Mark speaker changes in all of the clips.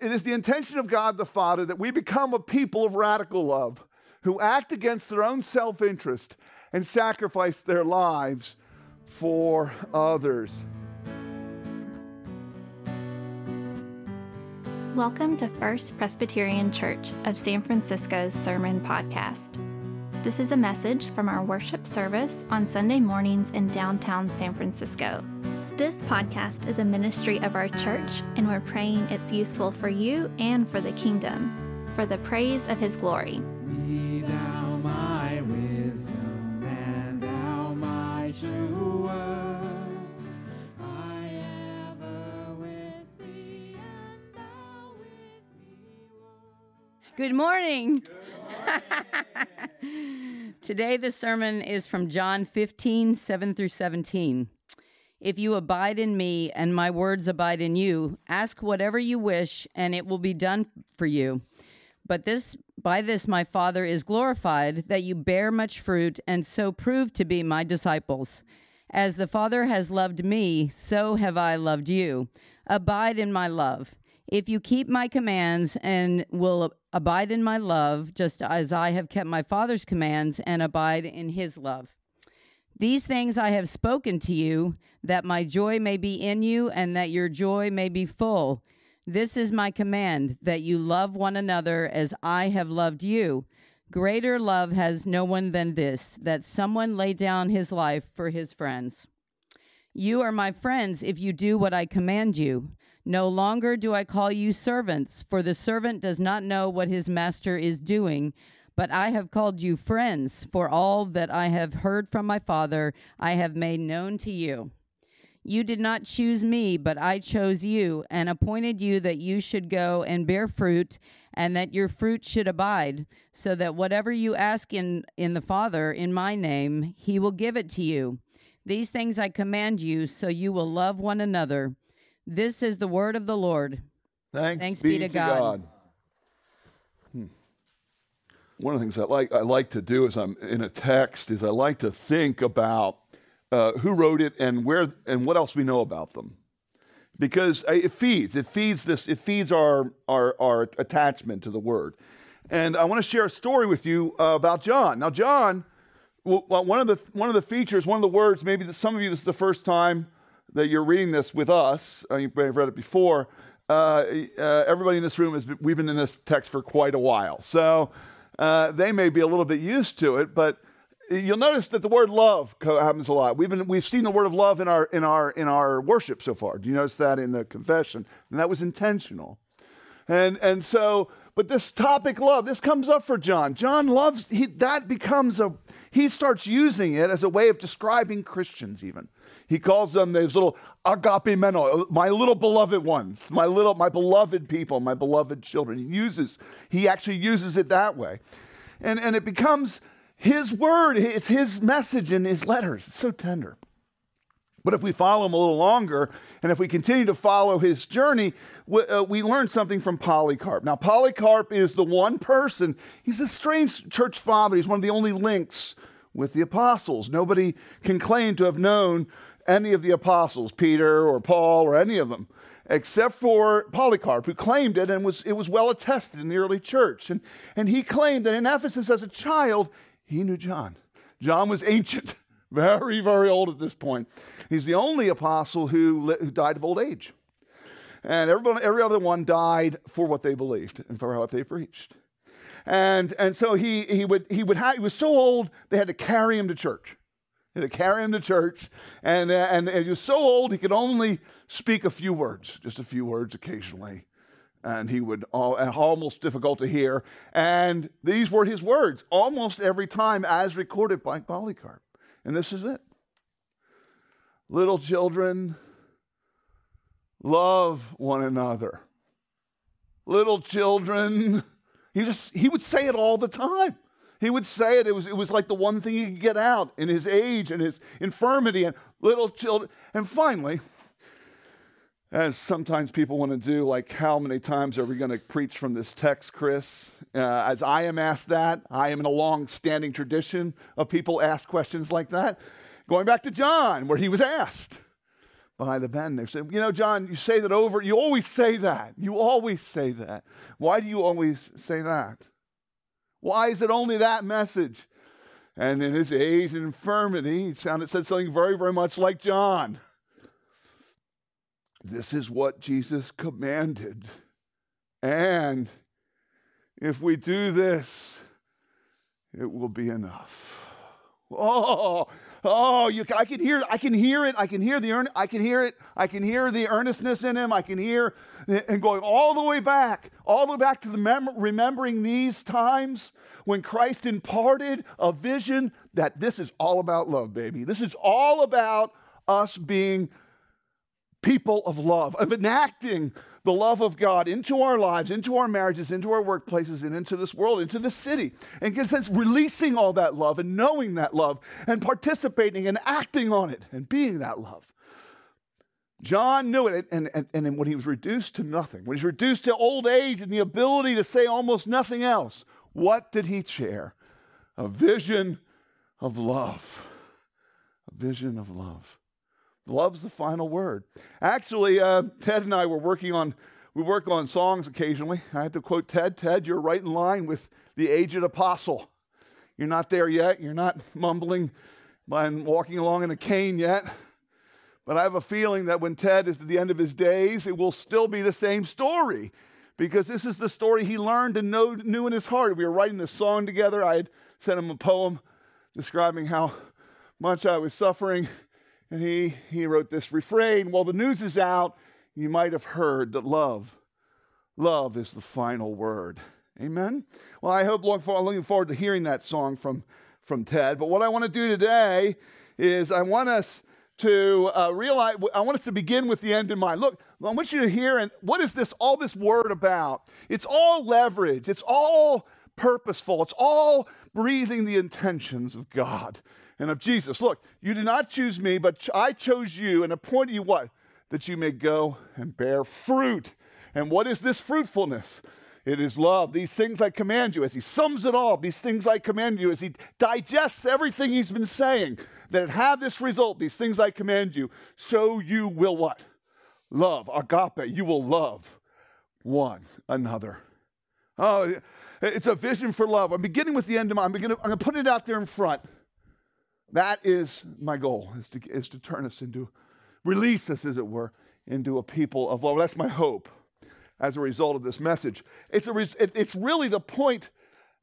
Speaker 1: it is the intention of God the Father that we become a people of radical love who act against their own self interest and sacrifice their lives for others.
Speaker 2: Welcome to First Presbyterian Church of San Francisco's Sermon Podcast. This is a message from our worship service on Sunday mornings in downtown San Francisco. This podcast is a ministry of our church, and we're praying it's useful for you and for the kingdom, for the praise of His glory.
Speaker 3: Be thou my wisdom, and thou my true word. I ever with thee, and thou with me, Lord.
Speaker 4: Good morning. Today, the sermon is from John 15, 7 through 17. If you abide in me and my words abide in you, ask whatever you wish, and it will be done for you. But this by this my Father is glorified, that you bear much fruit, and so prove to be my disciples. As the Father has loved me, so have I loved you. Abide in my love. If you keep my commands and will abide in my love, just as I have kept my Father's commands and abide in his love. These things I have spoken to you, that my joy may be in you and that your joy may be full. This is my command, that you love one another as I have loved you. Greater love has no one than this, that someone lay down his life for his friends. You are my friends if you do what I command you. No longer do I call you servants, for the servant does not know what his master is doing, but I have called you friends, for all that I have heard from my Father I have made known to you. You did not choose me, but I chose you, and appointed you that you should go and bear fruit, and that your fruit should abide, so that whatever you ask in, in the Father in my name, he will give it to you. These things I command you, so you will love one another. This is the word of the Lord.
Speaker 1: Thanks,
Speaker 4: Thanks be to God.
Speaker 1: Hmm. One of the things I like I like to do as I'm in a text is I like to think about uh, who wrote it and where and what else we know about them, because uh, it feeds it feeds this it feeds our our, our attachment to the word, and I want to share a story with you uh, about John. Now, John, well, one of the one of the features, one of the words, maybe that some of you this is the first time that you're reading this with us. Uh, you may have read it before. Uh, uh, everybody in this room has been, we've been in this text for quite a while, so uh, they may be a little bit used to it. But you'll notice that the word love happens a lot. We've been we've seen the word of love in our in our in our worship so far. Do you notice that in the confession? And that was intentional. And and so, but this topic love, this comes up for John. John loves he that becomes a he starts using it as a way of describing Christians even. He calls them those little agape meno, my little beloved ones, my little, my beloved people, my beloved children. He uses, he actually uses it that way. And, and it becomes his word, it's his message in his letters. It's so tender. But if we follow him a little longer, and if we continue to follow his journey, we, uh, we learn something from Polycarp. Now, Polycarp is the one person, he's a strange church father. He's one of the only links with the apostles. Nobody can claim to have known any of the apostles, Peter or Paul or any of them, except for Polycarp, who claimed it and was, it was well attested in the early church. And, and he claimed that in Ephesus as a child, he knew John. John was ancient, very, very old at this point. He's the only apostle who, who died of old age. And everybody, every other one died for what they believed and for what they preached. And, and so he, he, would, he, would have, he was so old, they had to carry him to church. They carry him to church. And, uh, and, and he was so old, he could only speak a few words, just a few words occasionally. And he would, almost difficult to hear. And these were his words almost every time, as recorded by Polycarp. And this is it Little children, love one another. Little children, he just, he would say it all the time. He would say it. It was, it was like the one thing he could get out in his age and his infirmity and little children. And finally, as sometimes people want to do, like, how many times are we going to preach from this text, Chris? Uh, as I am asked that, I am in a long standing tradition of people ask questions like that. Going back to John, where he was asked by the bend. They said, You know, John, you say that over. You always say that. You always say that. Why do you always say that? Why is it only that message? And in his age and infirmity, he sounded, said something very, very much like John. This is what Jesus commanded. And if we do this, it will be enough. Oh, oh, you, I can hear, I can hear it. I can hear the, I can hear it. I can hear the earnestness in him. I can hear, and going all the way back, all the way back to the mem- remembering these times when Christ imparted a vision that this is all about love, baby. This is all about us being people of love, of enacting the love of God into our lives, into our marriages, into our workplaces, and into this world, into the city. And in a sense, releasing all that love and knowing that love and participating and acting on it and being that love. John knew it, and, and, and when he was reduced to nothing, when he's reduced to old age and the ability to say almost nothing else, what did he share? A vision of love. A vision of love. Love's the final word. Actually, uh, Ted and I were working on, we work on songs occasionally. I had to quote Ted Ted, you're right in line with the aged apostle. You're not there yet. You're not mumbling and walking along in a cane yet. But I have a feeling that when Ted is at the end of his days, it will still be the same story because this is the story he learned and know, knew in his heart. We were writing this song together. I had sent him a poem describing how much I was suffering and he, he wrote this refrain Well, the news is out, you might have heard that love, love is the final word. Amen? Well, I hope, I'm looking forward to hearing that song from, from Ted. But what I want to do today is I want us to uh, realize, I want us to begin with the end in mind. Look, I want you to hear, and what is this, all this word about? It's all leverage, it's all purposeful, it's all breathing the intentions of God and of Jesus. Look, you did not choose me, but I chose you and appointed you what? That you may go and bear fruit. And what is this fruitfulness? It is love. These things I command you, as he sums it all, these things I command you, as he digests everything he's been saying, that have this result, these things I command you, so you will what? Love, agape, you will love one another. Oh, it's a vision for love. I'm beginning with the end of my, I'm, I'm going to put it out there in front. That is my goal, is to, is to turn us into, release us, as it were, into a people of love. That's my hope as a result of this message. It's, a res- it, it's really the point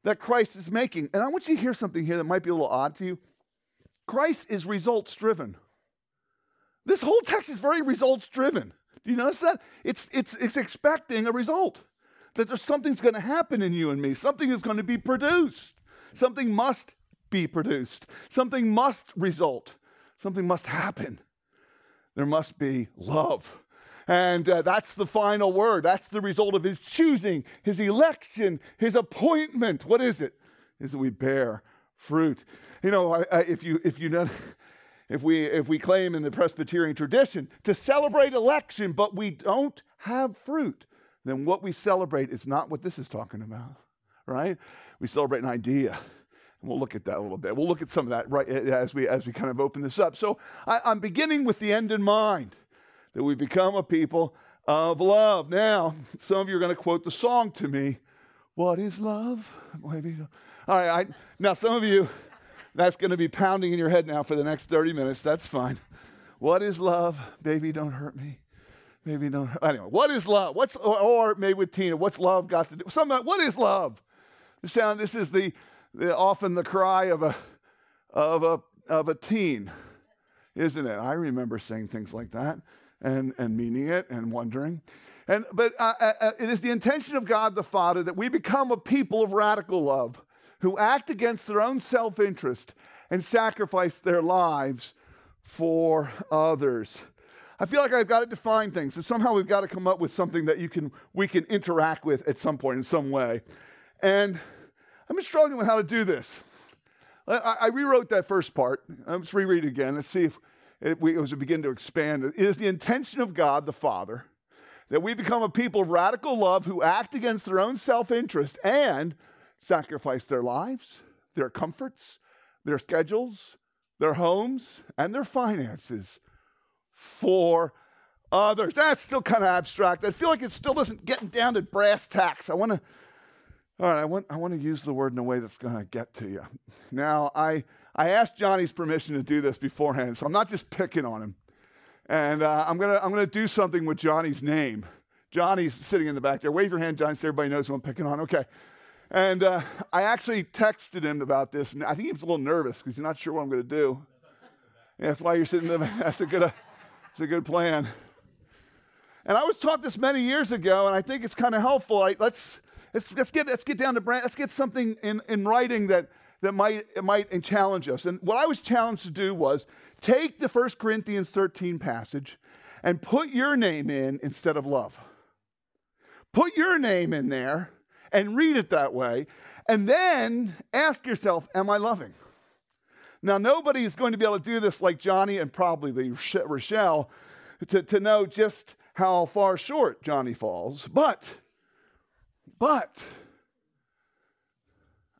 Speaker 1: that Christ is making. And I want you to hear something here that might be a little odd to you. Christ is results driven. This whole text is very results driven. Do you notice that? It's, it's, it's expecting a result, that there's something's going to happen in you and me, something is going to be produced, something must be produced. Something must result. Something must happen. There must be love. And uh, that's the final word. That's the result of his choosing, his election, his appointment. What is it? Is that we bear fruit. You know, I, I, if you if you know, if we if we claim in the Presbyterian tradition to celebrate election, but we don't have fruit, then what we celebrate is not what this is talking about, right? We celebrate an idea. And we'll look at that a little bit. We'll look at some of that right as we as we kind of open this up. So I, I'm beginning with the end in mind, that we become a people of love. Now, some of you are going to quote the song to me. What is love? Maybe. All right. I, now, some of you, that's going to be pounding in your head now for the next 30 minutes. That's fine. What is love? Baby, don't hurt me. Baby, don't. Hurt. Anyway, what is love? What's or, or maybe with Tina? What's love got to do? Some. What is love? The sound. This is the, the often the cry of a, of a, of a teen, isn't it? I remember saying things like that and, and meaning it and wondering. And, but uh, uh, uh, it is the intention of God the Father that we become a people of radical love who act against their own self interest and sacrifice their lives for others. I feel like I've got to define things, and somehow we've got to come up with something that you can, we can interact with at some point in some way. And been struggling with how to do this. I, I rewrote that first part. Let's reread it again. Let's see if it, we, as we begin to expand. It is the intention of God the Father that we become a people of radical love who act against their own self interest and sacrifice their lives, their comforts, their schedules, their homes, and their finances for others. That's still kind of abstract. I feel like it still doesn't get down to brass tacks. I want to, all right, I want, I want to use the word in a way that's going to get to you. Now, I, I asked Johnny's permission to do this beforehand, so I'm not just picking on him. And uh, I'm going to I'm gonna do something with Johnny's name. Johnny's sitting in the back there. Wave your hand, Johnny, so everybody knows who I'm picking on. Okay. And uh, I actually texted him about this, and I think he was a little nervous because he's not sure what I'm going to do. Yeah, that's why you're sitting there. That's a good, uh, that's a good plan. And I was taught this many years ago, and I think it's kind of helpful. I, let's, let's, let's, get, let's get down to brand, let's get something in, in writing that, that might, might challenge us. And what I was challenged to do was take the 1 Corinthians 13 passage and put your name in instead of love. Put your name in there and read it that way. And then ask yourself, am I loving? Now, nobody is going to be able to do this like Johnny and probably Rochelle to, to know just how far short Johnny falls. But, but,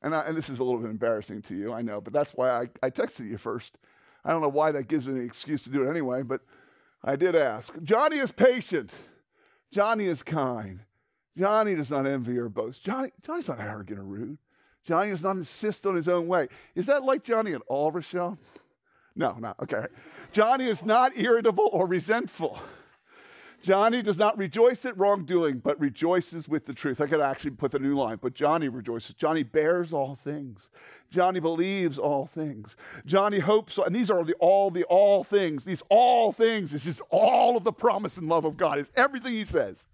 Speaker 1: and, I, and this is a little bit embarrassing to you, I know, but that's why I, I texted you first. I don't know why that gives me an excuse to do it anyway, but I did ask. Johnny is patient. Johnny is kind. Johnny does not envy or boast. Johnny, Johnny's not arrogant or rude. Johnny does not insist on his own way. Is that like Johnny at all, Rochelle? No, no, okay. Johnny is not irritable or resentful. Johnny does not rejoice at wrongdoing, but rejoices with the truth. I could actually put the new line, but Johnny rejoices. Johnny bears all things. Johnny believes all things. Johnny hopes, and these are the all the all things. These all things is just all of the promise and love of God. It's everything he says.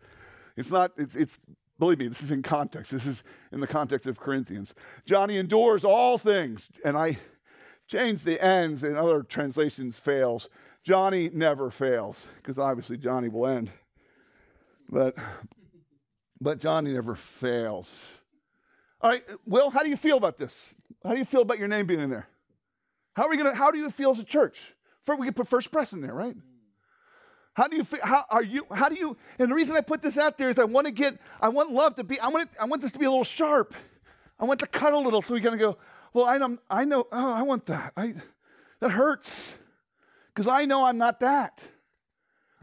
Speaker 1: It's not, it's, it's believe me, this is in context. This is in the context of Corinthians. Johnny endures all things, and I change the ends in other translations fails. Johnny never fails, because obviously Johnny will end. But but Johnny never fails. All right, Will, how do you feel about this? How do you feel about your name being in there? How are we gonna how do you feel as a church? First, we can put first press in there, right? How do you feel? How are you? How do you? And the reason I put this out there is I want to get, I want love to be, I want, I want this to be a little sharp. I want to cut a little so we kind of go, well, I know, I know, oh, I want that. I, that hurts because I know I'm not that.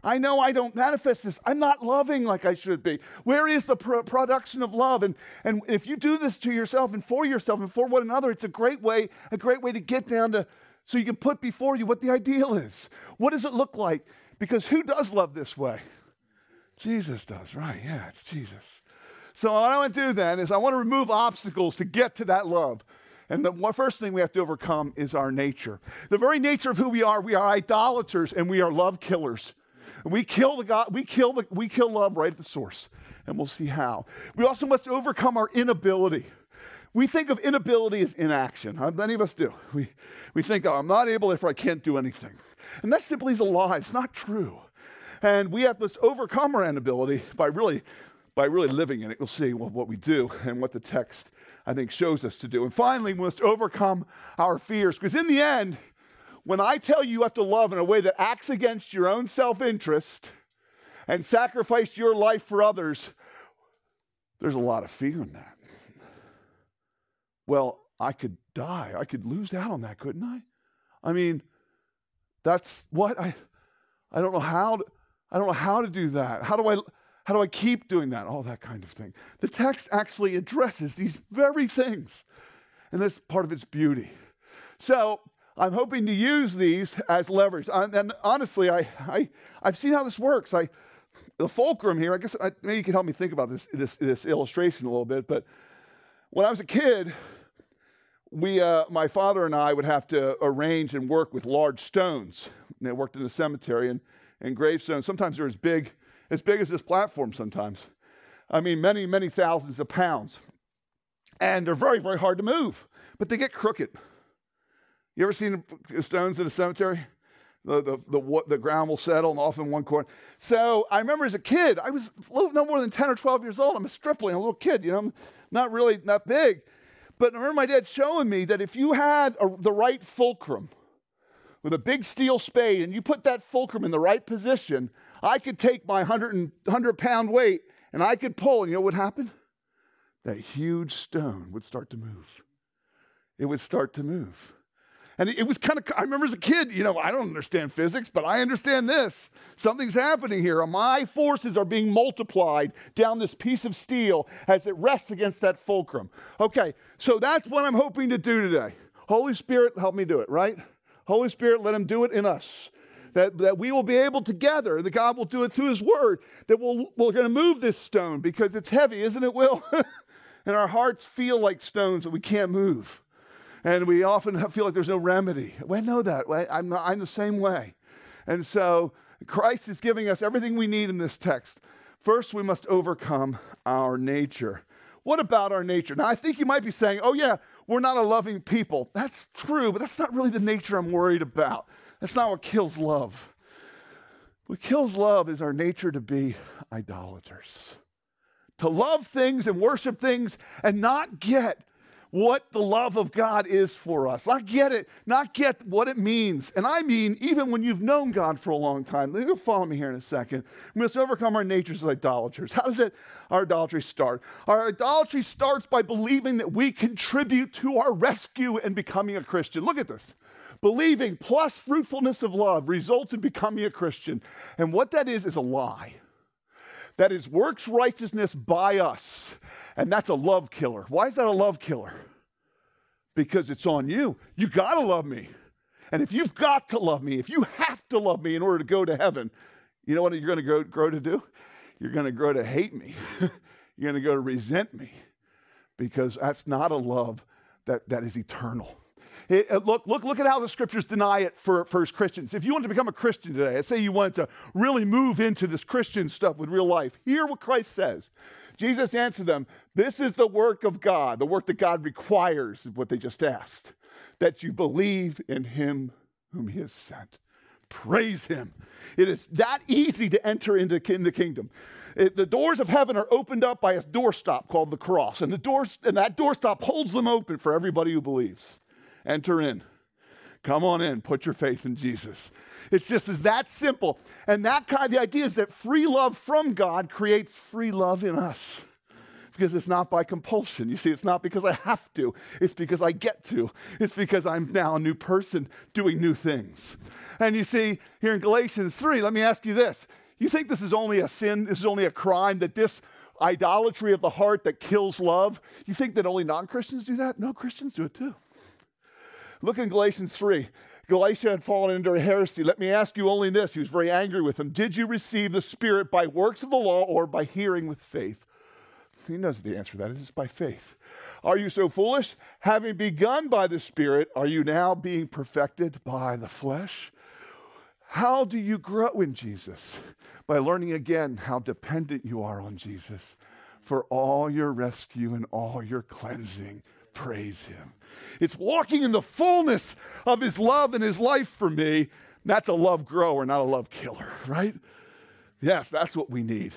Speaker 1: I know I don't manifest this. I'm not loving like I should be. Where is the pro- production of love? And, and if you do this to yourself and for yourself and for one another, it's a great way, a great way to get down to so you can put before you what the ideal is. What does it look like? Because who does love this way? Jesus does, right? Yeah, it's Jesus. So, what I want to do then is I want to remove obstacles to get to that love. And the first thing we have to overcome is our nature. The very nature of who we are, we are idolaters and we are love killers. We kill the God, we kill the, we kill love right at the source. And we'll see how. We also must overcome our inability. We think of inability as inaction. Many of us do. We, we think, oh, I'm not able if I can't do anything. And that simply is a lie. It's not true. And we have to overcome our inability by really, by really living in it. You'll see what we do and what the text, I think, shows us to do. And finally, we must overcome our fears. Because in the end, when I tell you you have to love in a way that acts against your own self interest and sacrifice your life for others, there's a lot of fear in that. Well, I could die. I could lose out on that, couldn't I? I mean, that's what I I don't know how to, I don't know how to do that. How do I how do I keep doing that? All that kind of thing. The text actually addresses these very things. And that's part of its beauty. So I'm hoping to use these as leverage. And honestly, I, I, I've seen how this works. I, the fulcrum here, I guess I, maybe you can help me think about this, this, this illustration a little bit. But when I was a kid, we, uh, my father and I would have to arrange and work with large stones. And they worked in the cemetery and, and gravestones. Sometimes they're as big, as big as this platform sometimes. I mean, many, many thousands of pounds. And they're very, very hard to move, but they get crooked. You ever seen stones in a cemetery? The, the, the, the ground will settle and off in one corner. So I remember as a kid, I was no more than 10 or 12 years old. I'm a stripling, a little kid, you know, I'm not really not big. But I remember my dad showing me that if you had a, the right fulcrum with a big steel spade and you put that fulcrum in the right position, I could take my 100, and, 100 pound weight and I could pull. And you know what happened? That huge stone would start to move. It would start to move. And it was kind of, I remember as a kid, you know, I don't understand physics, but I understand this. Something's happening here. Uh, my forces are being multiplied down this piece of steel as it rests against that fulcrum. Okay, so that's what I'm hoping to do today. Holy Spirit, help me do it, right? Holy Spirit, let Him do it in us. That, that we will be able together, that God will do it through His Word, that we'll, we're going to move this stone because it's heavy, isn't it, Will? and our hearts feel like stones that we can't move. And we often feel like there's no remedy. I know that. I'm, not, I'm the same way. And so Christ is giving us everything we need in this text. First, we must overcome our nature. What about our nature? Now, I think you might be saying, oh, yeah, we're not a loving people. That's true, but that's not really the nature I'm worried about. That's not what kills love. What kills love is our nature to be idolaters, to love things and worship things and not get what the love of God is for us. Not get it, not get what it means. And I mean, even when you've known God for a long time, you'll follow me here in a second. We must overcome our natures as idolaters. How does it, our idolatry start? Our idolatry starts by believing that we contribute to our rescue and becoming a Christian. Look at this. Believing plus fruitfulness of love results in becoming a Christian. And what that is, is a lie. That is works righteousness by us and that's a love killer. Why is that a love killer? Because it's on you. You got to love me. And if you've got to love me, if you have to love me in order to go to heaven, you know what you're to grow, grow to do? You're to grow to hate me. you're to go to resent me because that's not a love that, that is eternal. It, look, look, look at how the scriptures deny it for, for Christians. If you want to become a Christian today, let's say you want to really move into this Christian stuff with real life, hear what Christ says. Jesus answered them, This is the work of God, the work that God requires, is what they just asked, that you believe in him whom he has sent. Praise him. It is that easy to enter into the kingdom. It, the doors of heaven are opened up by a doorstop called the cross, and the doors and that doorstop holds them open for everybody who believes. Enter in. Come on in, put your faith in Jesus. It's just as that simple. And that kind of the idea is that free love from God creates free love in us. Because it's not by compulsion. You see, it's not because I have to. It's because I get to. It's because I'm now a new person doing new things. And you see, here in Galatians 3, let me ask you this. You think this is only a sin, this is only a crime, that this idolatry of the heart that kills love, you think that only non Christians do that? No, Christians do it too. Look in Galatians 3. Galatia had fallen into a heresy. Let me ask you only this. He was very angry with them. Did you receive the Spirit by works of the law or by hearing with faith? He knows the answer to that is it's by faith. Are you so foolish? Having begun by the Spirit, are you now being perfected by the flesh? How do you grow in Jesus? By learning again how dependent you are on Jesus for all your rescue and all your cleansing. Praise Him. It's walking in the fullness of his love and his life for me. That's a love grower, not a love killer, right? Yes, that's what we need.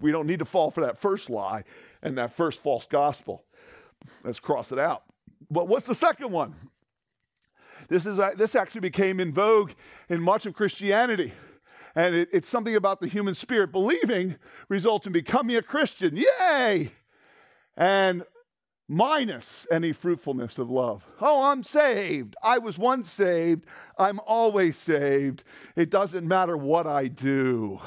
Speaker 1: We don't need to fall for that first lie and that first false gospel. Let's cross it out. But what's the second one? This, is, uh, this actually became in vogue in much of Christianity. And it, it's something about the human spirit. Believing results in becoming a Christian. Yay! And minus any fruitfulness of love. Oh, I'm saved. I was once saved. I'm always saved. It doesn't matter what I do.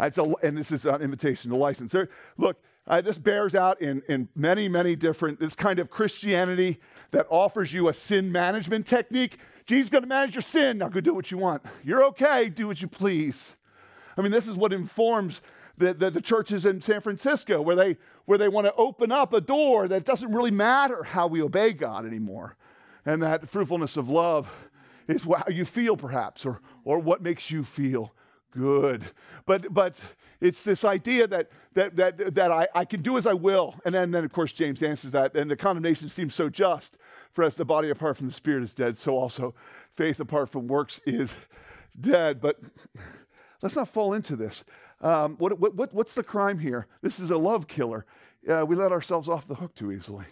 Speaker 1: It's a, and this is an invitation to license. Look, uh, this bears out in, in many, many different, this kind of Christianity that offers you a sin management technique. Jesus going to manage your sin. Now go do what you want. You're okay. Do what you please. I mean, this is what informs the, the, the churches in San Francisco where they, where they want to open up a door that doesn't really matter how we obey God anymore. And that fruitfulness of love is how you feel, perhaps, or, or what makes you feel good. But, but it's this idea that, that, that, that I, I can do as I will. And then, then, of course, James answers that. And the condemnation seems so just. For as the body apart from the spirit is dead, so also faith apart from works is dead. But let's not fall into this. Um, what, what, what's the crime here? This is a love killer. Uh, we let ourselves off the hook too easily.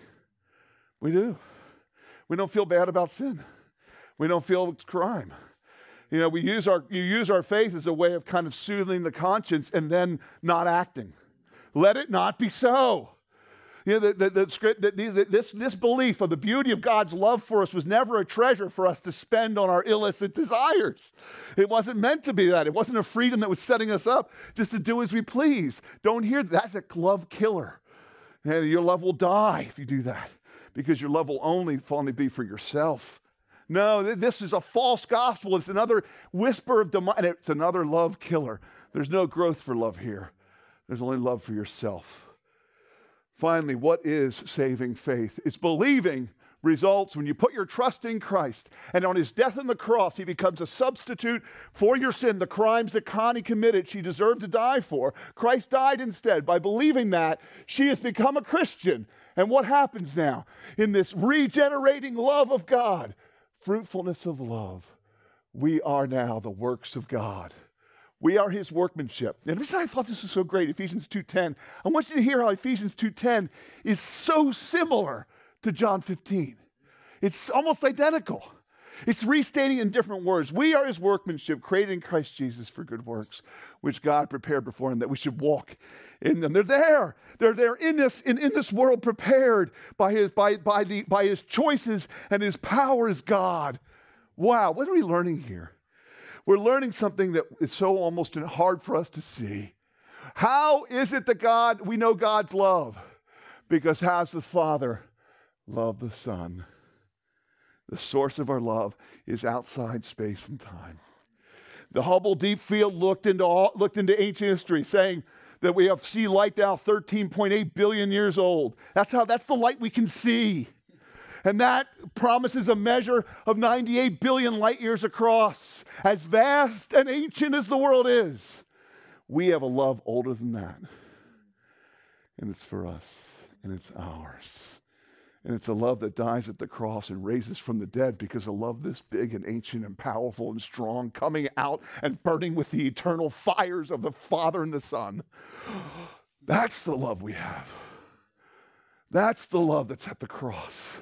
Speaker 1: We do. We don't feel bad about sin. We don't feel crime. You know, we use our, you use our faith as a way of kind of soothing the conscience and then not acting. Let it not be so. You know, the, the, the, the, the, this, this belief of the beauty of God's love for us was never a treasure for us to spend on our illicit desires. It wasn't meant to be that. It wasn't a freedom that was setting us up just to do as we please. Don't hear that. That's a love killer. And your love will die if you do that because your love will only, only be for yourself. No, this is a false gospel. It's another whisper of demon, it's another love killer. There's no growth for love here. There's only love for yourself. Finally, what is saving faith? It's believing results when you put your trust in Christ and on his death on the cross, he becomes a substitute for your sin, the crimes that Connie committed, she deserved to die for. Christ died instead. By believing that, she has become a Christian. And what happens now? In this regenerating love of God, fruitfulness of love, we are now the works of God. We are his workmanship. And the reason I thought this was so great, Ephesians 2.10, I want you to hear how Ephesians 2.10 is so similar to John 15. It's almost identical. It's restating in different words. We are his workmanship, created in Christ Jesus for good works, which God prepared before him that we should walk in them. They're there. They're there in this, in, in this world prepared by his, by, by, the, by his choices and his power as God. Wow, what are we learning here? We're learning something that is so almost hard for us to see. How is it that God, we know God's love? Because has the Father loved the Son? The source of our love is outside space and time. The Hubble Deep Field looked into, all, looked into ancient history, saying that we have see light now 13.8 billion years old. That's how that's the light we can see. And that promises a measure of 98 billion light years across. As vast and ancient as the world is, we have a love older than that. And it's for us, and it's ours. And it's a love that dies at the cross and raises from the dead because a love this big and ancient and powerful and strong, coming out and burning with the eternal fires of the Father and the Son. That's the love we have. That's the love that's at the cross.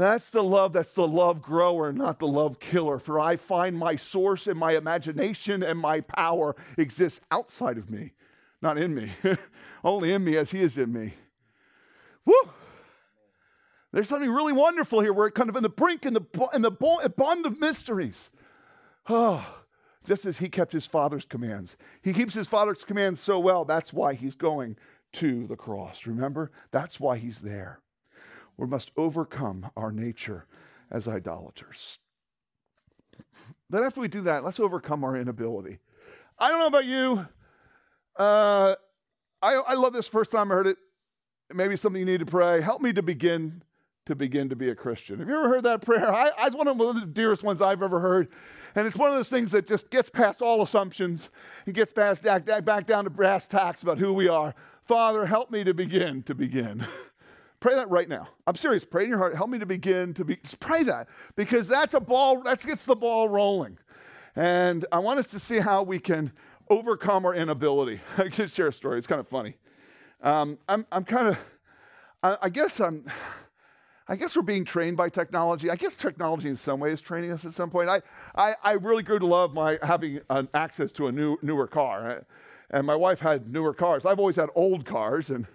Speaker 1: That's the love that's the love grower, not the love killer. For I find my source and my imagination and my power exists outside of me, not in me. Only in me as He is in me. Woo! There's something really wonderful here. We're kind of in the brink, in the, in the bond of mysteries. Oh, just as he kept his father's commands. He keeps his father's commands so well, that's why he's going to the cross. Remember? That's why he's there. We must overcome our nature as idolaters. But after we do that, let's overcome our inability. I don't know about you. Uh, I, I love this first time I heard it. Maybe something you need to pray. Help me to begin to begin to be a Christian. Have you ever heard that prayer? I, I, it's one of the dearest ones I've ever heard. And it's one of those things that just gets past all assumptions and gets past back, back down to brass tacks about who we are. Father, help me to begin to begin. pray that right now. I'm serious. Pray in your heart. Help me to begin to be. Pray that because that's a ball. That gets the ball rolling. And I want us to see how we can overcome our inability. I can share a story. It's kind of funny. Um, I'm, I'm kind of, I, I guess I'm. I guess we're being trained by technology. I guess technology in some ways is training us at some point. I, I, I really grew to love my having an access to a new, newer car. And my wife had newer cars. I've always had old cars, and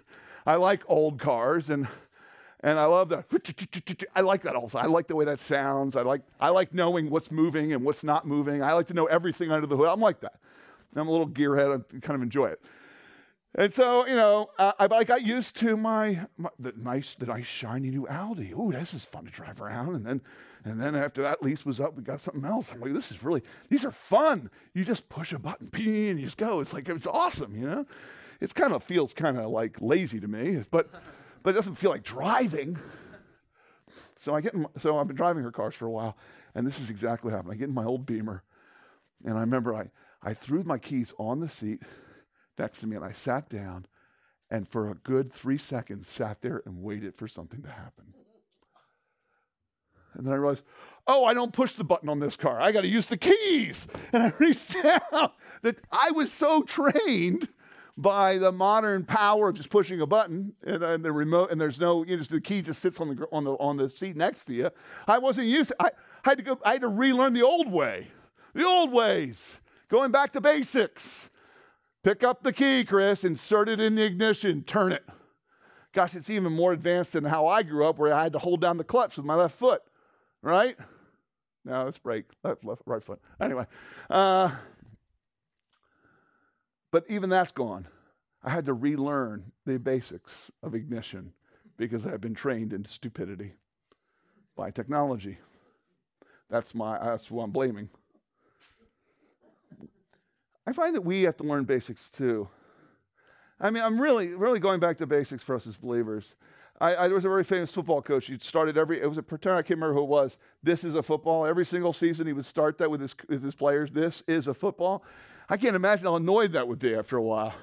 Speaker 1: I like old cars, and, and I love that. I like that also. I like the way that sounds. I like, I like knowing what's moving and what's not moving. I like to know everything under the hood. I'm like that. I'm a little gearhead. I kind of enjoy it. And so, you know, uh, I, I, got used to my, my, the nice, the nice shiny new Audi. Ooh, this is fun to drive around. And then, and then after that lease was up, we got something else. I'm like, this is really, these are fun. You just push a button, pee, and you just go. It's like it's awesome, you know. It's kind of feels kind of like lazy to me, but but it doesn't feel like driving. So I get, in, so I've been driving her cars for a while, and this is exactly what happened. I get in my old Beamer, and I remember I I threw my keys on the seat next to me and I sat down and for a good three seconds sat there and waited for something to happen. And then I realized, oh, I don't push the button on this car. I got to use the keys. And I reached down that I was so trained by the modern power of just pushing a button and, and the remote, and there's no, you know, the key just sits on the, on the, on the seat next to you. I wasn't used to, I, I had to go, I had to relearn the old way, the old ways, going back to basics. Pick up the key, Chris, insert it in the ignition, turn it. Gosh, it's even more advanced than how I grew up, where I had to hold down the clutch with my left foot, right? Now let's brake left, left, right foot. Anyway, uh, but even that's gone. I had to relearn the basics of ignition because I've been trained in stupidity by technology. That's my that's what I'm blaming. I find that we have to learn basics too. I mean, I'm really, really going back to basics for us as believers. I, I, there was a very famous football coach. He started every, it was a pretend, I can't remember who it was. This is a football. Every single season, he would start that with his, with his players. This is a football. I can't imagine how annoyed that would be after a while.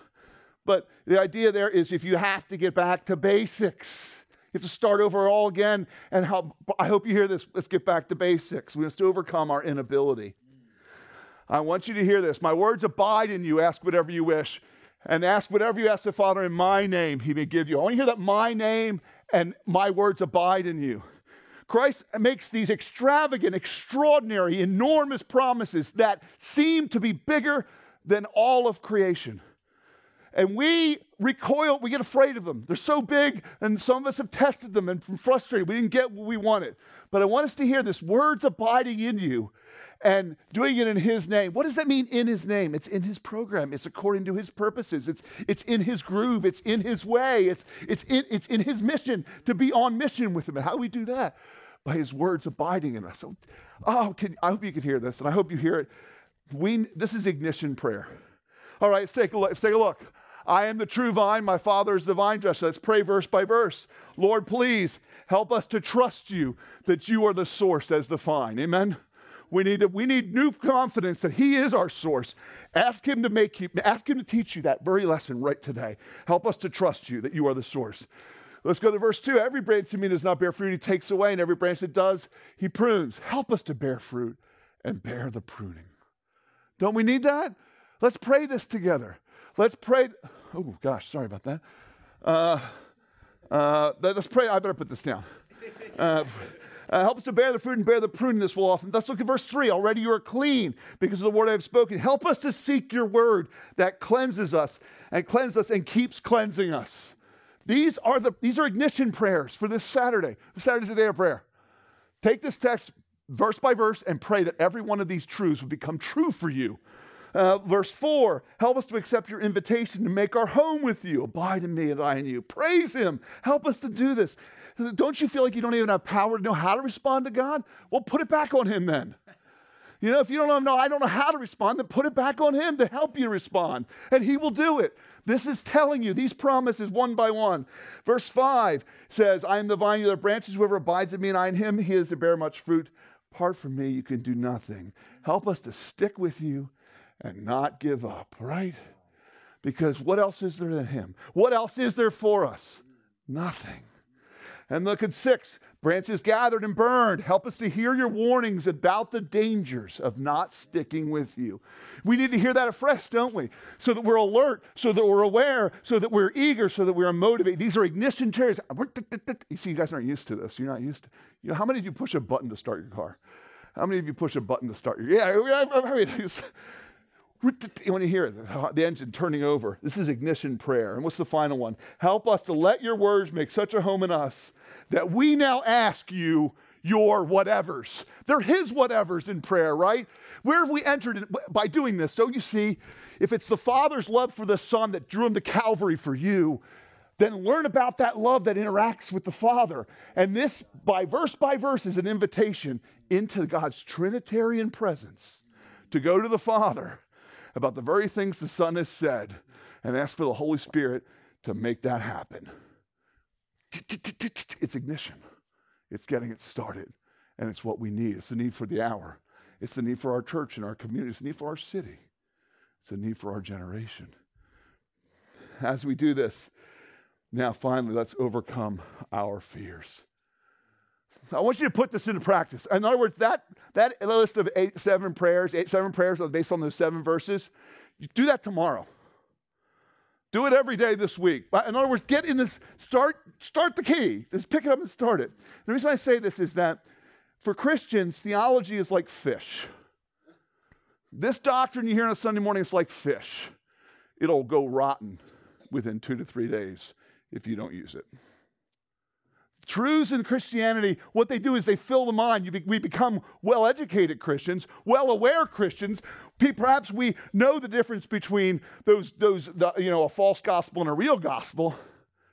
Speaker 1: But the idea there is if you have to get back to basics, you have to start over all again. And how, I hope you hear this. Let's get back to basics. We must overcome our inability. I want you to hear this. My words abide in you. Ask whatever you wish. And ask whatever you ask the Father in my name, he may give you. I want you to hear that my name and my words abide in you. Christ makes these extravagant, extraordinary, enormous promises that seem to be bigger than all of creation. And we recoil, we get afraid of them. They're so big, and some of us have tested them and frustrated. We didn't get what we wanted. But I want us to hear this words abiding in you and doing it in his name. What does that mean in his name? It's in his program. It's according to his purposes. It's, it's in his groove. It's in his way. It's, it's, in, it's in his mission to be on mission with him. And how do we do that? By his words abiding in us. So, oh, can, I hope you can hear this, and I hope you hear it. We, this is ignition prayer. All right, let's take a look. Let's take a look. I am the true vine, my Father is the vine dresser. Let's pray verse by verse. Lord, please help us to trust you that you are the source as the vine. Amen. We need, to, we need new confidence that He is our source. Ask Him to make you, ask Him to teach you that very lesson right today. Help us to trust you that you are the source. Let's go to verse 2. Every branch in me does not bear fruit, He takes away, and every branch that does, He prunes. Help us to bear fruit and bear the pruning. Don't we need that? Let's pray this together. Let's pray. Oh, gosh, sorry about that. Uh, uh, let's pray. I better put this down. Uh, uh, help us to bear the fruit and bear the pruning this will often. Let's look at verse 3. Already you are clean because of the word I have spoken. Help us to seek your word that cleanses us and cleanses us and keeps cleansing us. These are, the, these are ignition prayers for this Saturday. Saturday's a day of prayer. Take this text verse by verse and pray that every one of these truths would become true for you. Uh, verse 4 help us to accept your invitation to make our home with you. Abide in me and I in you. Praise him. Help us to do this. Don't you feel like you don't even have power to know how to respond to God? Well, put it back on Him then. You know, if you don't know, I don't know how to respond, then put it back on Him to help you respond, and He will do it. This is telling you these promises one by one. Verse 5 says, I am the vine, you are the branches, whoever abides in me and I in him, he is to bear much fruit. Apart from me, you can do nothing. Help us to stick with you and not give up, right? Because what else is there than him? What else is there for us? Nothing. And look at six branches gathered and burned. Help us to hear your warnings about the dangers of not sticking with you. We need to hear that afresh, don't we? So that we're alert, so that we're aware, so that we're eager, so that we're motivated. These are ignition chairs. You see, you guys aren't used to this. You're not used to. You know, how many of you push a button to start your car? How many of you push a button to start your? Yeah, I mean, when you hear the engine turning over, this is ignition prayer. And what's the final one? Help us to let your words make such a home in us that we now ask you your whatevers. They're his whatevers in prayer, right? Where have we entered by doing this? Don't you see? If it's the Father's love for the Son that drew him to Calvary for you, then learn about that love that interacts with the Father. And this, by verse by verse, is an invitation into God's Trinitarian presence to go to the Father about the very things the Son has said and ask for the Holy Spirit to make that happen. It's ignition, it's getting it started, and it's what we need. It's the need for the hour, it's the need for our church and our community, it's the need for our city, it's the need for our generation. As we do this, now finally, let's overcome our fears. I want you to put this into practice. In other words, that, that list of eight, seven prayers, eight, seven prayers based on those seven verses, do that tomorrow. Do it every day this week. In other words, get in this, start, start the key. Just pick it up and start it. The reason I say this is that for Christians, theology is like fish. This doctrine you hear on a Sunday morning is like fish. It'll go rotten within two to three days if you don't use it. Truths in Christianity, what they do is they fill the mind. Be, we become well educated Christians, well aware Christians. Perhaps we know the difference between those, those the, you know, a false gospel and a real gospel.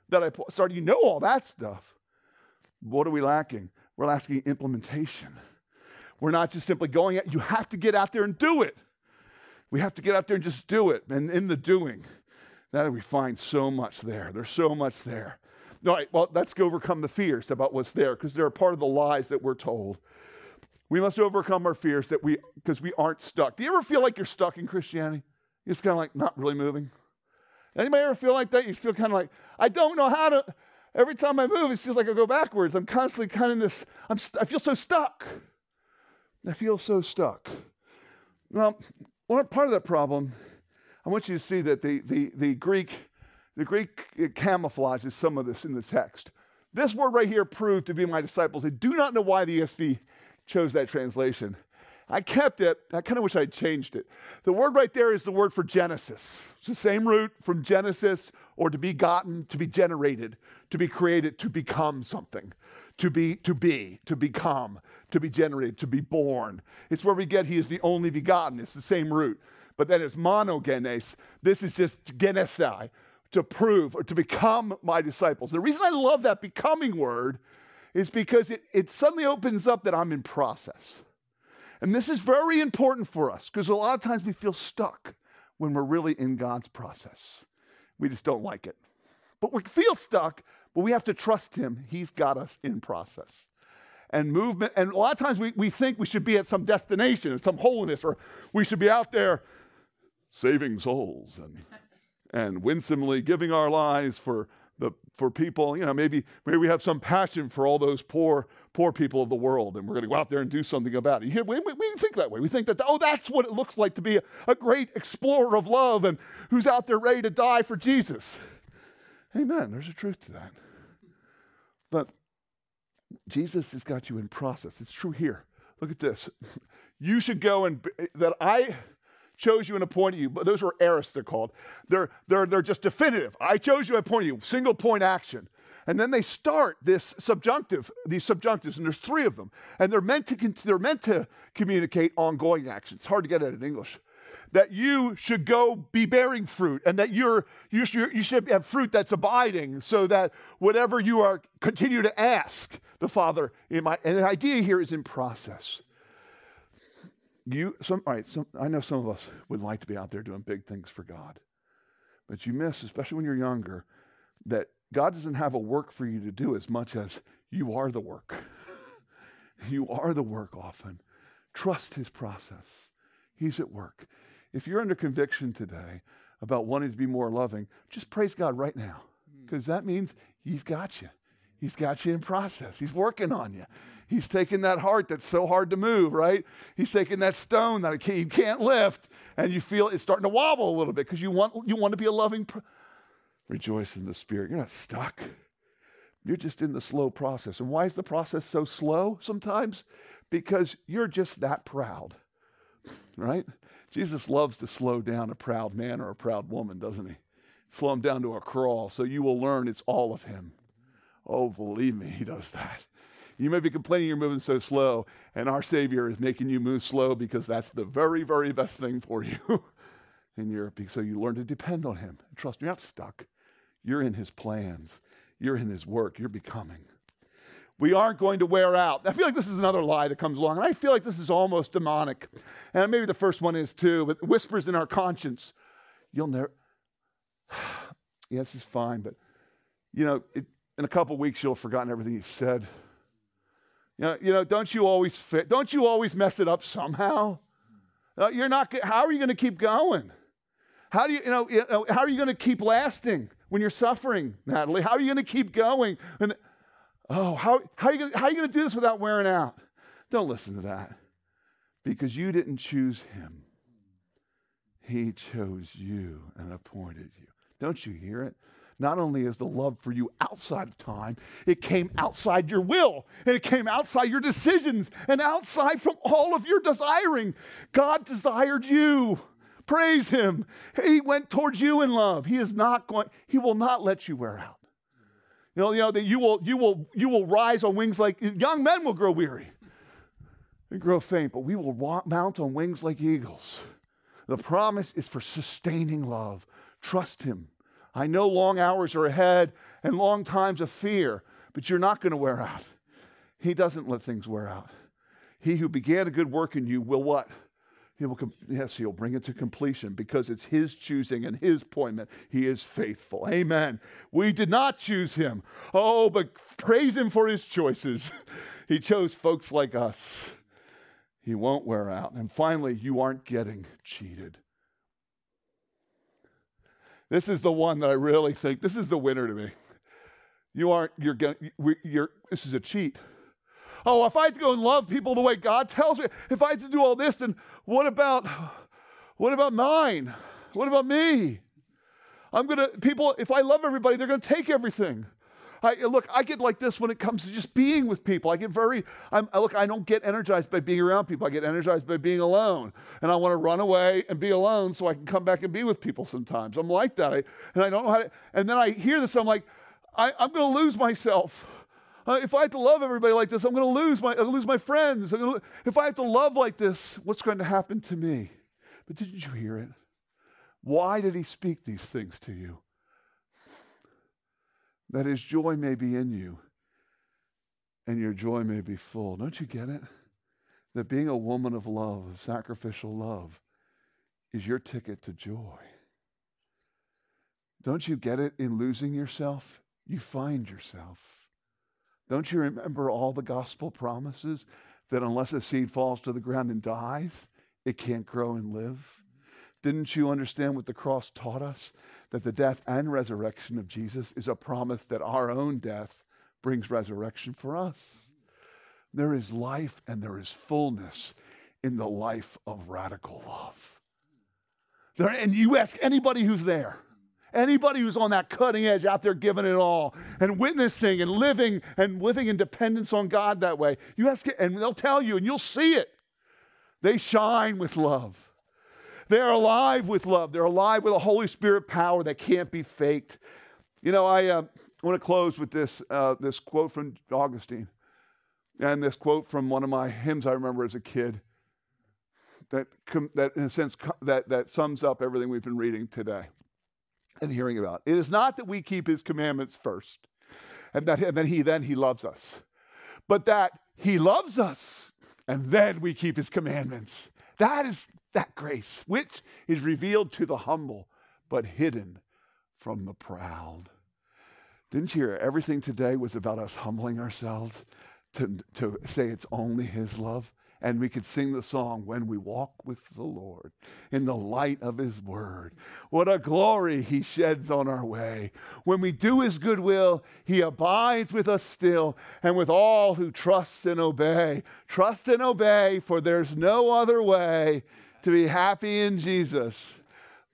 Speaker 1: That I started, you know all that stuff. What are we lacking? We're lacking implementation. We're not just simply going at, you have to get out there and do it. We have to get out there and just do it. And in the doing, that we find so much there. There's so much there. All right, well, let's overcome the fears about what's there because they're a part of the lies that we're told. We must overcome our fears that we because we aren't stuck. Do you ever feel like you're stuck in Christianity? You're just kind of like not really moving. Anybody ever feel like that? You feel kind of like I don't know how to. Every time I move, it feels like I go backwards. I'm constantly kind of this. I'm. I feel so stuck. I feel so stuck. Well, part of that problem, I want you to see that the the the Greek the Greek camouflages some of this in the text. This word right here proved to be my disciples. I do not know why the ESV chose that translation. I kept it. I kind of wish I'd changed it. The word right there is the word for Genesis. It's the same root from Genesis or to be gotten, to be generated, to be created, to become something, to be, to be, to become, to be generated, to be born. It's where we get he is the only begotten. It's the same root. But then it's monogenes. This is just genesai, to prove or to become my disciples. The reason I love that becoming word is because it, it suddenly opens up that I'm in process. And this is very important for us because a lot of times we feel stuck when we're really in God's process. We just don't like it. But we feel stuck, but we have to trust Him. He's got us in process. And movement, and a lot of times we, we think we should be at some destination, or some holiness, or we should be out there saving souls and and winsomely giving our lives for the for people. You know, maybe maybe we have some passion for all those poor poor people of the world, and we're going to go out there and do something about it. We, we, we think that way. We think that oh, that's what it looks like to be a, a great explorer of love and who's out there ready to die for Jesus. Amen. There's a truth to that. But Jesus has got you in process. It's true here. Look at this. You should go and that I chose you and appointed you. But those are aorist, they're called. They're, they're, they're just definitive. I chose you, I appointed you. Single point action. And then they start this subjunctive, these subjunctives, and there's three of them. And they're meant to, they're meant to communicate ongoing action. It's hard to get at in English. That you should go be bearing fruit, and that you're, you, should, you should have fruit that's abiding, so that whatever you are, continue to ask the Father in my. And the idea here is in process you some all right some, i know some of us would like to be out there doing big things for god but you miss especially when you're younger that god doesn't have a work for you to do as much as you are the work. You are the work often. Trust his process. He's at work. If you're under conviction today about wanting to be more loving just praise god right now hmm. because that means he's got you. He's got you in process. He's working on you He's taking that heart that's so hard to move, right? He's taking that stone that you can't lift, and you feel it's starting to wobble a little bit because you want, you want to be a loving. Pro- Rejoice in the Spirit. You're not stuck. You're just in the slow process. And why is the process so slow sometimes? Because you're just that proud, right? Jesus loves to slow down a proud man or a proud woman, doesn't he? Slow him down to a crawl so you will learn it's all of him. Oh, believe me, he does that. You may be complaining you're moving so slow, and our Savior is making you move slow because that's the very, very best thing for you. and you're, so you learn to depend on Him. Trust, you're not stuck. You're in His plans, you're in His work, you're becoming. We aren't going to wear out. I feel like this is another lie that comes along, and I feel like this is almost demonic. And maybe the first one is too, but whispers in our conscience. You'll never, this is fine, but you know, it, in a couple weeks you'll have forgotten everything you said. You know, you know, don't you always fit? Don't you always mess it up somehow? Uh, you're not. How are you going to keep going? How do you, you know, you know how are you going to keep lasting when you're suffering, Natalie? How are you going to keep going? And oh, how how are you gonna, how are you going to do this without wearing out? Don't listen to that, because you didn't choose him. He chose you and appointed you. Don't you hear it? Not only is the love for you outside of time, it came outside your will, and it came outside your decisions, and outside from all of your desiring. God desired you. Praise Him. He went towards you in love. He is not going, He will not let you wear out. You know, you know that you will, you will, you will rise on wings like young men will grow weary and grow faint, but we will mount on wings like eagles. The promise is for sustaining love. Trust Him. I know long hours are ahead and long times of fear, but you're not going to wear out. He doesn't let things wear out. He who began a good work in you will what? He will, com- yes, he'll bring it to completion because it's his choosing and his appointment. He is faithful. Amen. We did not choose him. Oh, but praise him for his choices. he chose folks like us. He won't wear out. And finally, you aren't getting cheated. This is the one that I really think, this is the winner to me. You aren't, you're getting, you're, this is a cheat. Oh, if I had to go and love people the way God tells me, if I had to do all this, then what about, what about mine? What about me? I'm gonna, people, if I love everybody, they're gonna take everything. I, look, I get like this when it comes to just being with people. I get very, I'm, look, I don't get energized by being around people. I get energized by being alone. And I want to run away and be alone so I can come back and be with people sometimes. I'm like that. I, and I don't know how to, and then I hear this, I'm like, I, I'm going to lose myself. Uh, if I have to love everybody like this, I'm going to lose my, lose my friends. Gonna, if I have to love like this, what's going to happen to me? But didn't you hear it? Why did he speak these things to you? That his joy may be in you and your joy may be full. Don't you get it? That being a woman of love, of sacrificial love, is your ticket to joy. Don't you get it in losing yourself? You find yourself. Don't you remember all the gospel promises that unless a seed falls to the ground and dies, it can't grow and live? Didn't you understand what the cross taught us? That the death and resurrection of Jesus is a promise that our own death brings resurrection for us. There is life and there is fullness in the life of radical love. There, and you ask anybody who's there, anybody who's on that cutting edge out there giving it all and witnessing and living and living in dependence on God that way, you ask it, and they'll tell you, and you'll see it. They shine with love. They're alive with love. They're alive with a Holy Spirit power that can't be faked. You know, I uh, want to close with this, uh, this quote from Augustine and this quote from one of my hymns I remember as a kid that, that in a sense, that, that sums up everything we've been reading today and hearing about. It is not that we keep his commandments first and that and then he then he loves us, but that he loves us and then we keep his commandments. That is that grace, which is revealed to the humble, but hidden from the proud. Didn't you hear everything today was about us humbling ourselves to, to say it's only His love? And we could sing the song, When We Walk with the Lord in the light of His Word. What a glory He sheds on our way. When we do His good will, He abides with us still and with all who trust and obey. Trust and obey, for there's no other way to be happy in Jesus,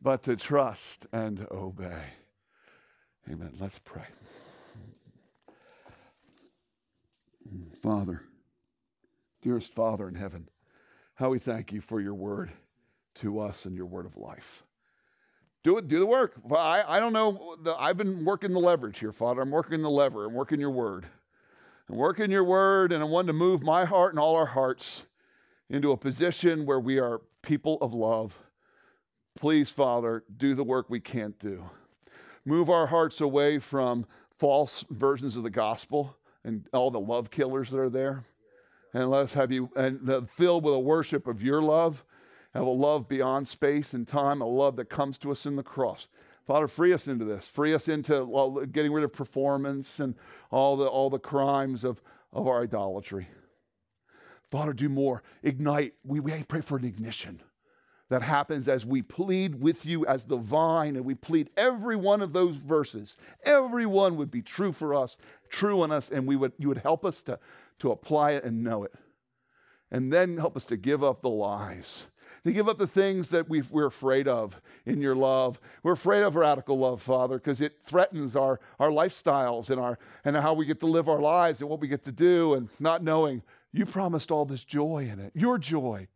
Speaker 1: but to trust and obey. Amen. Let's pray. Father, dearest Father in heaven, how we thank you for your word to us and your word of life. Do it, do the work. I, I don't know. The, I've been working the leverage here, Father. I'm working the lever. I'm working your word. I'm working your word, and I want to move my heart and all our hearts into a position where we are people of love. Please, Father, do the work we can't do. Move our hearts away from false versions of the gospel and all the love killers that are there. And let us have you and filled with a worship of your love, have a love beyond space and time, a love that comes to us in the cross. Father, free us into this. Free us into getting rid of performance and all the, all the crimes of, of our idolatry. Father, do more. Ignite. We, we pray for an ignition that happens as we plead with you as the vine and we plead every one of those verses. Every one would be true for us, true on us, and we would, you would help us to, to apply it and know it. And then help us to give up the lies, to give up the things that we are afraid of in your love. We're afraid of radical love, Father, because it threatens our, our lifestyles and, our, and how we get to live our lives and what we get to do, and not knowing you promised all this joy in it, your joy,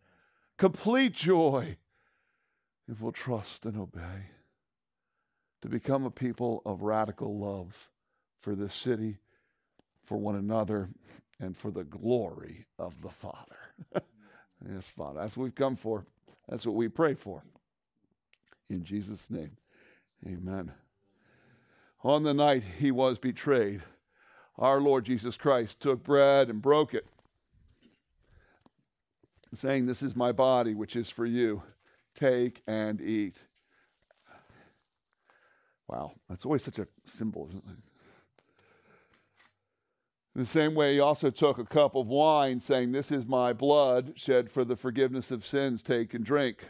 Speaker 1: complete joy, if we'll trust and obey. To become a people of radical love for this city, for one another, and for the glory of the Father. yes, Father. That's what we've come for. That's what we pray for. In Jesus' name, amen. On the night he was betrayed, our Lord Jesus Christ took bread and broke it, saying, This is my body, which is for you. Take and eat. Wow, that's always such a symbol, isn't it? In the same way, he also took a cup of wine, saying, This is my blood shed for the forgiveness of sins. Take and drink.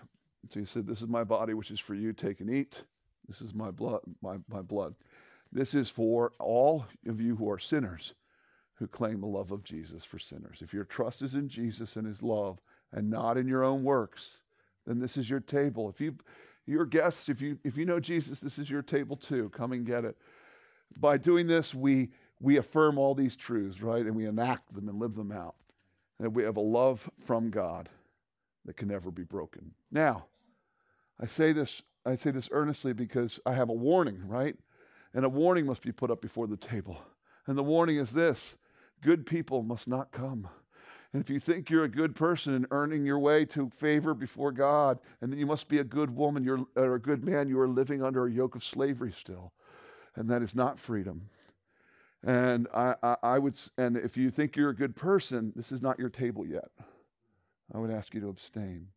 Speaker 1: So he said, This is my body, which is for you. Take and eat. This is my blood, my, my blood. This is for all of you who are sinners who claim the love of Jesus for sinners. If your trust is in Jesus and his love and not in your own works, then this is your table. If you your guests, if you if you know Jesus, this is your table too. Come and get it. By doing this, we we affirm all these truths, right? And we enact them and live them out. And we have a love from God that can never be broken. Now, I say this, I say this earnestly because I have a warning, right? And a warning must be put up before the table. And the warning is this good people must not come. And if you think you're a good person and earning your way to favor before God, and then you must be a good woman or a good man, you are living under a yoke of slavery still. And that is not freedom. And I, I, I would, and if you think you're a good person, this is not your table yet. I would ask you to abstain.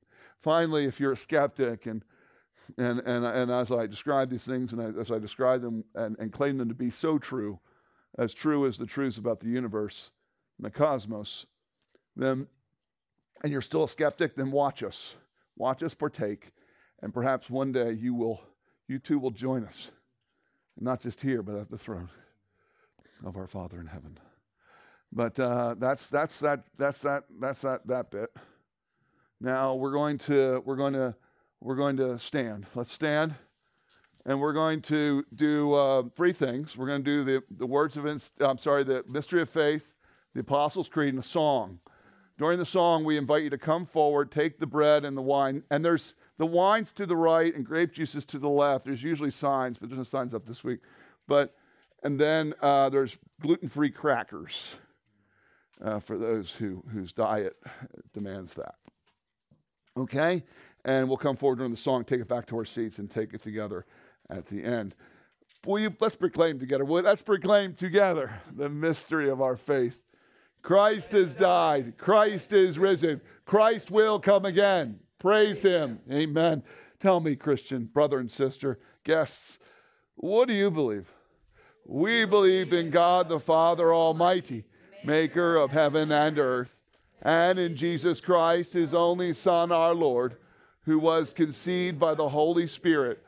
Speaker 1: Finally, if you're a skeptic and and, and, and as I describe these things and I, as I describe them and, and claim them to be so true, as true as the truths about the universe and the cosmos, then, and you're still a skeptic, then watch us. Watch us partake. And perhaps one day you will, you too will join us. Not just here, but at the throne of our Father in heaven. But uh, that's that's that that's that that's that that bit. Now we're going to we're going to we're going to stand. Let's stand, and we're going to do uh, three things. We're going to do the the words of I'm sorry the mystery of faith, the Apostles' Creed, and a song. During the song, we invite you to come forward, take the bread and the wine, and there's the wine's to the right and grape juices to the left. There's usually signs, but there's no signs up this week. But and then uh, there's gluten free crackers uh, for those who, whose diet demands that. Okay? And we'll come forward during the song, take it back to our seats, and take it together at the end. Will you, let's proclaim together. Well, let's proclaim together the mystery of our faith. Christ has died. Christ is risen. Christ will come again. Praise him. Amen. Tell me, Christian brother and sister, guests, what do you believe? We believe in God the Father Almighty, maker of heaven and earth, and in Jesus Christ, his only Son, our Lord, who was conceived by the Holy Spirit,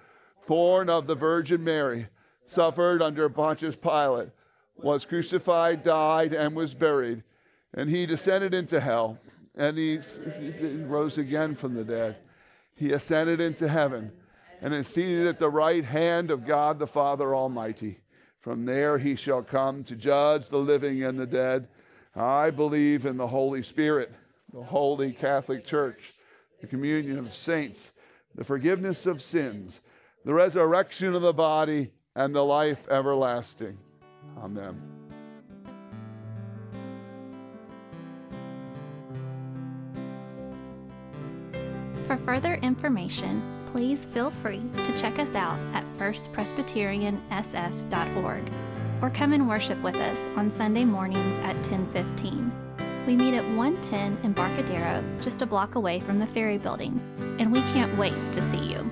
Speaker 1: born of the Virgin Mary, suffered under Pontius Pilate, was crucified, died, and was buried. And he descended into hell, and he, he rose again from the dead. He ascended into heaven, and is seated at the right hand of God the Father Almighty. From there he shall come to judge the living and the dead. I believe in the Holy Spirit, the holy Catholic Church, the communion of saints, the forgiveness of sins, the resurrection of the body, and the life everlasting. Amen.
Speaker 2: For further information, please feel free to check us out at firstpresbyteriansf.org or come and worship with us on Sunday mornings at 10:15. We meet at 110 Embarcadero, just a block away from the ferry building, and we can't wait to see you.